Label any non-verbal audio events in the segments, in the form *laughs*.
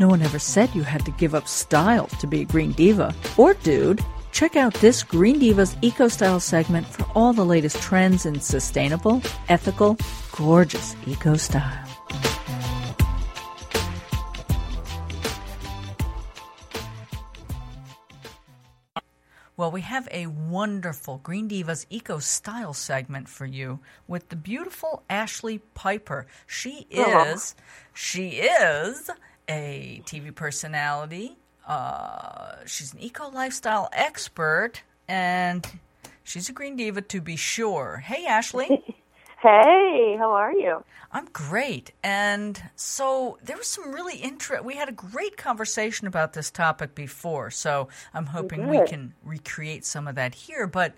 No one ever said you had to give up style to be a green diva. Or dude, check out this Green Divas Eco Style segment for all the latest trends in sustainable, ethical, gorgeous eco style. Well, we have a wonderful Green Divas Eco Style segment for you with the beautiful Ashlee Piper. She is, she is a TV personality. Uh, she's an eco lifestyle expert, and she's a green diva to be sure. Hey, Ashlee. *laughs* Hey, how are you? I'm great. And so there was some really interest. We had a great conversation about this topic before, so I'm hoping we can recreate some of that here. But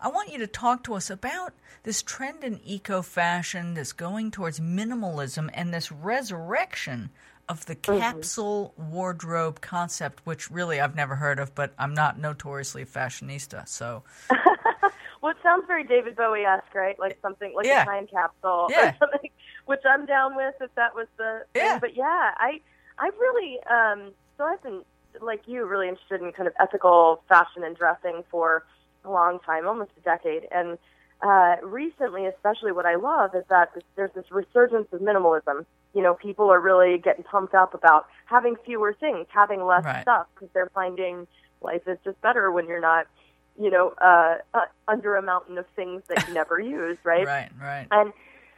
I want you to talk to us about this trend in eco fashion, this going towards minimalism, and this resurrection of the Mm-hmm. capsule wardrobe concept, which really I've never heard of, but I'm not notoriously a fashionista. So, *laughs* Well, it sounds very David Bowie esque, right? Like something like Yeah. a time capsule Yeah. or something, *laughs* which I'm down with if that was the thing. Yeah. But yeah, I I really um so I've been like you really interested in kind of ethical fashion and dressing for a long time, almost a decade, and uh, recently, especially, what I love is that there's this resurgence of minimalism. You know, people are really getting pumped up about having fewer things, having less Right. stuff, because they're finding life is just better when you're not, you know, uh, uh, under a mountain of things that you never *laughs* use, right? right, right. And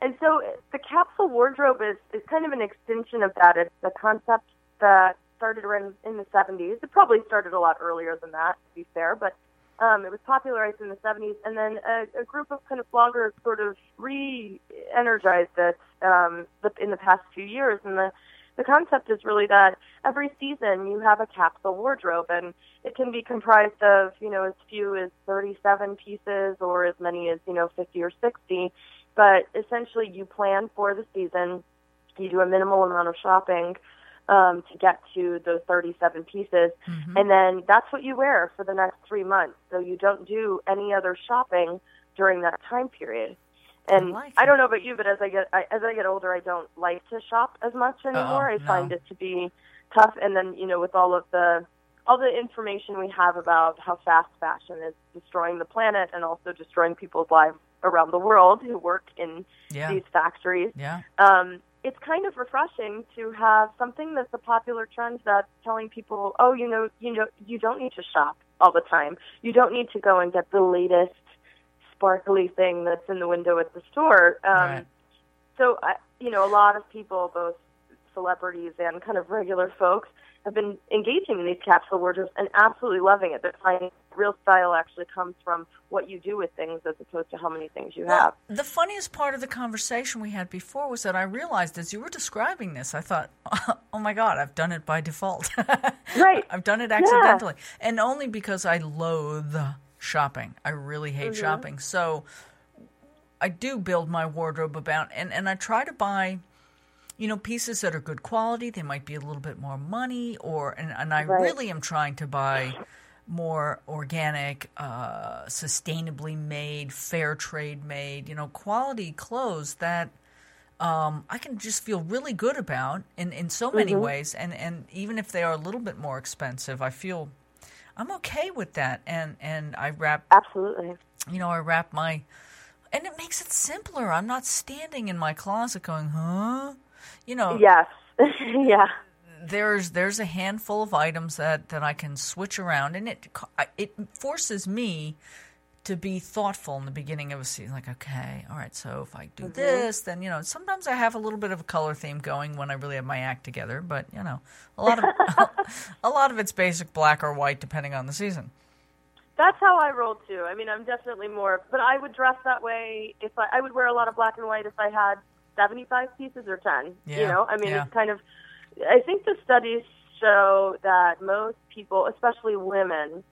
and so the capsule wardrobe is, is kind of an extension of that. It's a concept that started around in the 70s. It probably started a lot earlier than that, to be fair, but um, it was popularized in the 70s. And then a, a group of kind of bloggers sort of re-energized it um, the- in the past few years. And the, the concept is really that every season you have a capsule wardrobe, and it can be comprised of, you know, as few as 37 pieces or as many as, you know, 50 or 60 but essentially you plan for the season. You do a minimal amount of shopping um, to get to those 37 pieces. Mm-hmm. and then that's what you wear for the next three months. So you don't do any other shopping during that time period and like I don't know about you, but as I get I, as I get older, I don't like to shop as much anymore. I no. find it to be tough. And then you know, with all of the all the information we have about how fast fashion is destroying the planet and also destroying people's lives around the world who work in Yeah, these factories, yeah. um, it's kind of refreshing to have something that's a popular trend that's telling people, oh, you know, you know, you don't need to shop all the time. You don't need to go and get the latest sparkly thing that's in the window at the store. Um, Right. So, I, you know, a lot of people, both celebrities and kind of regular folks, have been engaging in these capsule wardrobes and absolutely loving it. They're finding real style actually comes from what you do with things as opposed to how many things you have. The funniest part of the conversation we had before was that I realized as you were describing this, I thought, *laughs* oh my God, I've done it by default. *laughs* Right. I've done it accidentally. And only because I loathe shopping. I really hate Mm-hmm. shopping. So I do build my wardrobe about, and, and I try to buy. You know, pieces that are good quality, they might be a little bit more money, or and, and I Right. really am trying to buy more organic, uh, sustainably made, fair trade made, you know, quality clothes that um, I can just feel really good about in, in so many ways. And, and even if they are a little bit more expensive, I feel I'm okay with that. And, and I wrap, Absolutely. you know, I wrap my, and it makes it simpler. I'm not standing in my closet going, huh? You know, Yes. *laughs* yeah. there's there's a handful of items that, that I can switch around, and it it forces me to be thoughtful in the beginning of a season. Like, okay, all right, so if I do mm-hmm. this, then you know, sometimes I have a little bit of a color theme going when I really have my act together. But you know, a lot of *laughs* *laughs* a lot of it's basic black or white depending on the season. That's how I roll too. I mean, I'm definitely more, but I would dress that way if I, I would wear a lot of black and white if I had 75 pieces or 10. You know, I mean, yeah. it's kind of, I think the studies show that most people, especially women,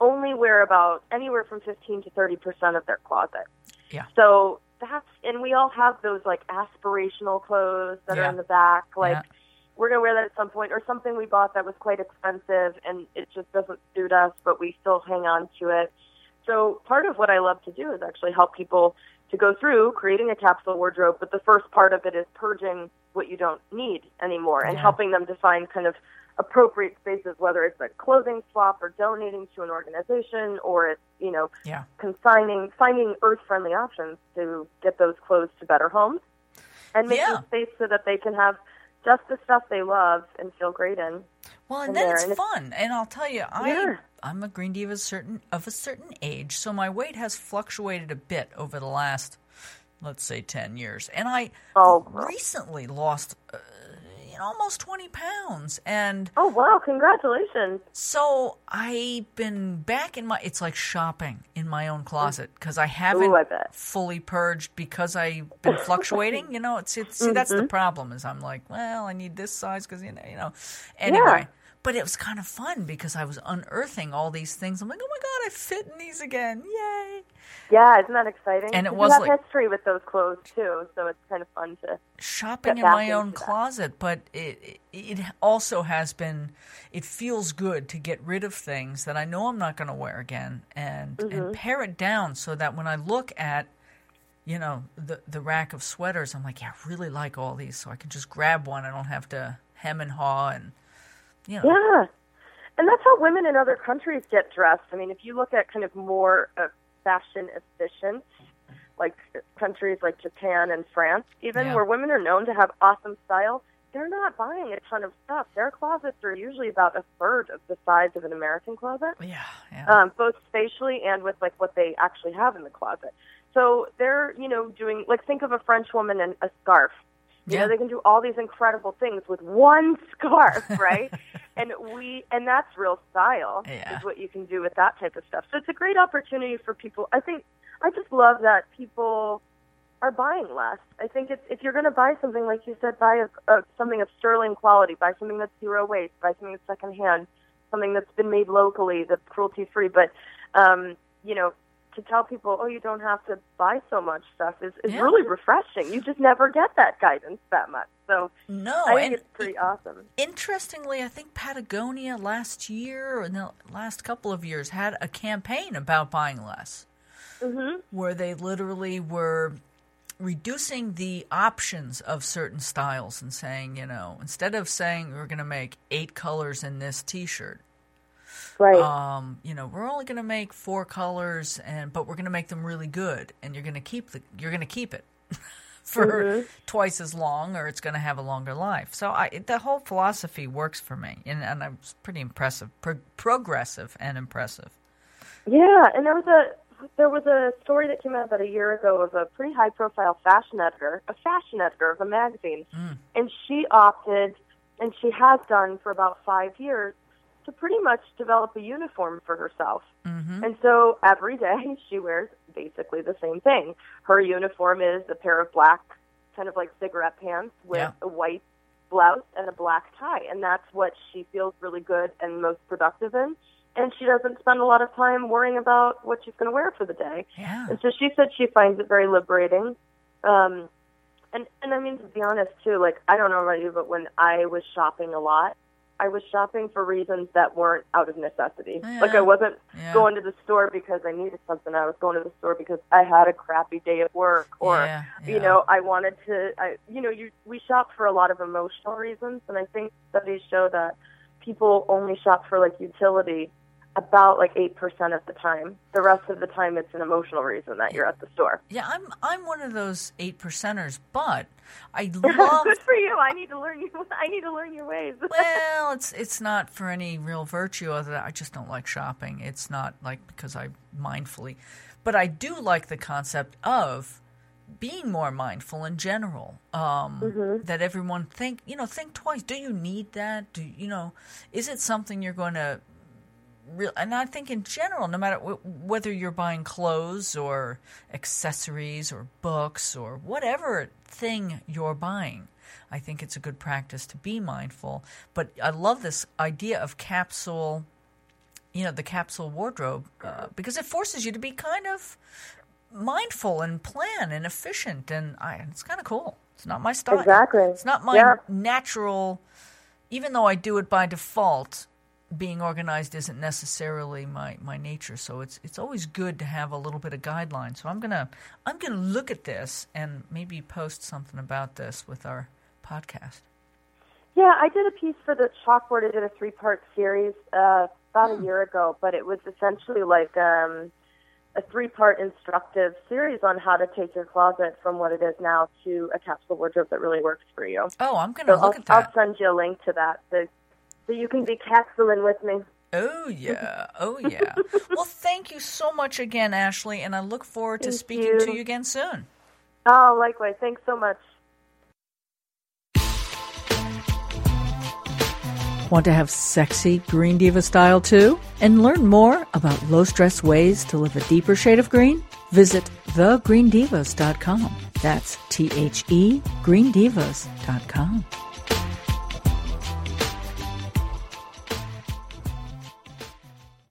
only wear about anywhere from 15 to 30% of their closet. Yeah. So that's, and we all have those like aspirational clothes that Yeah. are in the back, like, Yeah. we're going to wear that at some point, or something we bought that was quite expensive and it just doesn't suit us, but we still hang on to it. So part of what I love to do is actually help people to go through creating a capsule wardrobe, but the first part of it is purging what you don't need anymore and Yeah. helping them define kind of appropriate spaces, whether it's a clothing swap or donating to an organization or it's, you know, Yeah. consigning, finding earth friendly options to get those clothes to better homes and make Yeah. space so that they can have just the stuff they love and feel great in. Well, and then it's and it's- fun. And I'll tell you, I Yeah. I'm a green diva certain of a certain age, so my weight has fluctuated a bit over the last, let's say, ten years. And I Oh, recently lost, uh, you know, almost twenty pounds. And Oh, wow. Congratulations. so I've been back in my. It's like shopping in my own closet because I haven't Ooh, I fully purged because I've been *laughs* fluctuating. You know, it's it's see, that's Mm-hmm. the problem. Is I'm like, well, I need this size because you know, you know. Anyway, Yeah. but it was kind of fun because I was unearthing all these things. I'm like, oh my god, I fit in these again! Yay! Yeah, isn't that exciting? And it was have like- history with those clothes too, so it's kind of fun to. shopping in my own into that. closet, but it, it it also has been. It feels good to get rid of things that I know I'm not going to wear again, and Mm-hmm. and pare it down so that when I look at, you know, the the rack of sweaters, I'm like, yeah, I really like all these, so I can just grab one. I don't have to hem and haw, and you know, Yeah, and that's how women in other countries get dressed. I mean, if you look at kind of more uh, fashion efficient, like countries like Japan and France, even Yeah. where women are known to have awesome style, they're not buying a ton of stuff. Their closets are usually about a third of the size of an American closet. yeah, yeah, um, both spatially and with like what they actually have in the closet. So they're, you know, doing like think of a French woman and a scarf. You Yeah. know, they can do all these incredible things with one *laughs* scarf, right? *laughs* and we and that's real style Yeah. is what you can do with that type of stuff. So it's a great opportunity for people. I think I just love that people are buying less. I think it's, if you're going to buy something, like you said, buy a, a, something of sterling quality, buy something that's zero waste, buy something that's secondhand, something that's been made locally, that's cruelty free. But um, you know, to tell people, oh, you don't have to buy so much stuff is, is Yeah. really refreshing. You just never get that guidance that much. So no, I think it's pretty awesome. interestingly, I think Patagonia last year or in the last couple of years had a campaign about buying less. hmm where they literally were reducing the options of certain styles and saying, you know, instead of saying we're going to make eight colors in this T-shirt, Right. um, you know, we're only going to make four colors, and but we're going to make them really good, and you're going to keep the you're going to keep it *laughs* for Mm-hmm. twice as long, or it's going to have a longer life. So I, the whole philosophy works for me, and, and I'm pretty impressive, pro- progressive, and impressive. Yeah, and there was a there was a story that came out about a year ago of a pretty high profile fashion editor, a fashion editor of a magazine, Mm. and she opted, and she has done for about five years, to pretty much develop a uniform for herself. hmm And so every day *laughs* she wears basically the same thing. Her uniform is a pair of black, kind of like cigarette pants with Yeah. a white blouse and a black tie. And that's what she feels really good and most productive in. And she doesn't spend a lot of time worrying about what she's going to wear for the day. Yeah. And so she said she finds it very liberating. Um, and, and I mean, to be honest, too, like, I don't know about you, but when I was shopping a lot, I was shopping for reasons that weren't out of necessity. Like, I wasn't Yeah. going to the store because I needed something. I was going to the store because I had a crappy day at work, or Yeah, you know, I wanted to. I, you know, you we shop for a lot of emotional reasons, and I think studies show that people only shop for like utility about like eight percent of the time. The rest of the time, it's an emotional reason that you're at the store. Yeah, I'm I'm one of those eight percenters, but I *laughs* love Good for you. I need to learn you. *laughs* I need to learn your ways. *laughs* well, it's it's not for any real virtue other than I just don't like shopping. It's not like because I mindfully, but I do like the concept of being more mindful in general. Um, That everyone think you know think twice. Do you need that? Do you know? Is it something you're going to? Real, and I think in general, no matter w- whether you're buying clothes or accessories or books or whatever thing you're buying, I think it's a good practice to be mindful. But I love this idea of capsule, you know, the capsule wardrobe, uh, because it forces you to be kind of mindful and plan and efficient, and I, it's kind of cool. It's not my style. Exactly. It's not my Yeah. natural, even though I do it by default. Being organized isn't necessarily my, my nature, so it's it's always good to have a little bit of guideline. So I'm gonna I'm gonna look at this and maybe post something about this with our podcast. Yeah, I did a piece for the chalkboard. I did a three part series uh, about a hmm. year ago, but it was essentially like um, a three part instructive series on how to take your closet from what it is now to a capsule wardrobe that really works for you. Oh, I'm going to so look I'll, at that. I'll send you a link to that so, so you can be capsuling with me. Oh, yeah. *laughs* Oh, yeah. well, thank you so much again, Ashlee, and I look forward thank to speaking you. to you again soon. Oh, likewise. Thanks so much. Want to have sexy Green Diva style too? And learn more about low stress ways to live a deeper shade of green? Visit thegreendivas.com. That's T H E greendivas.com.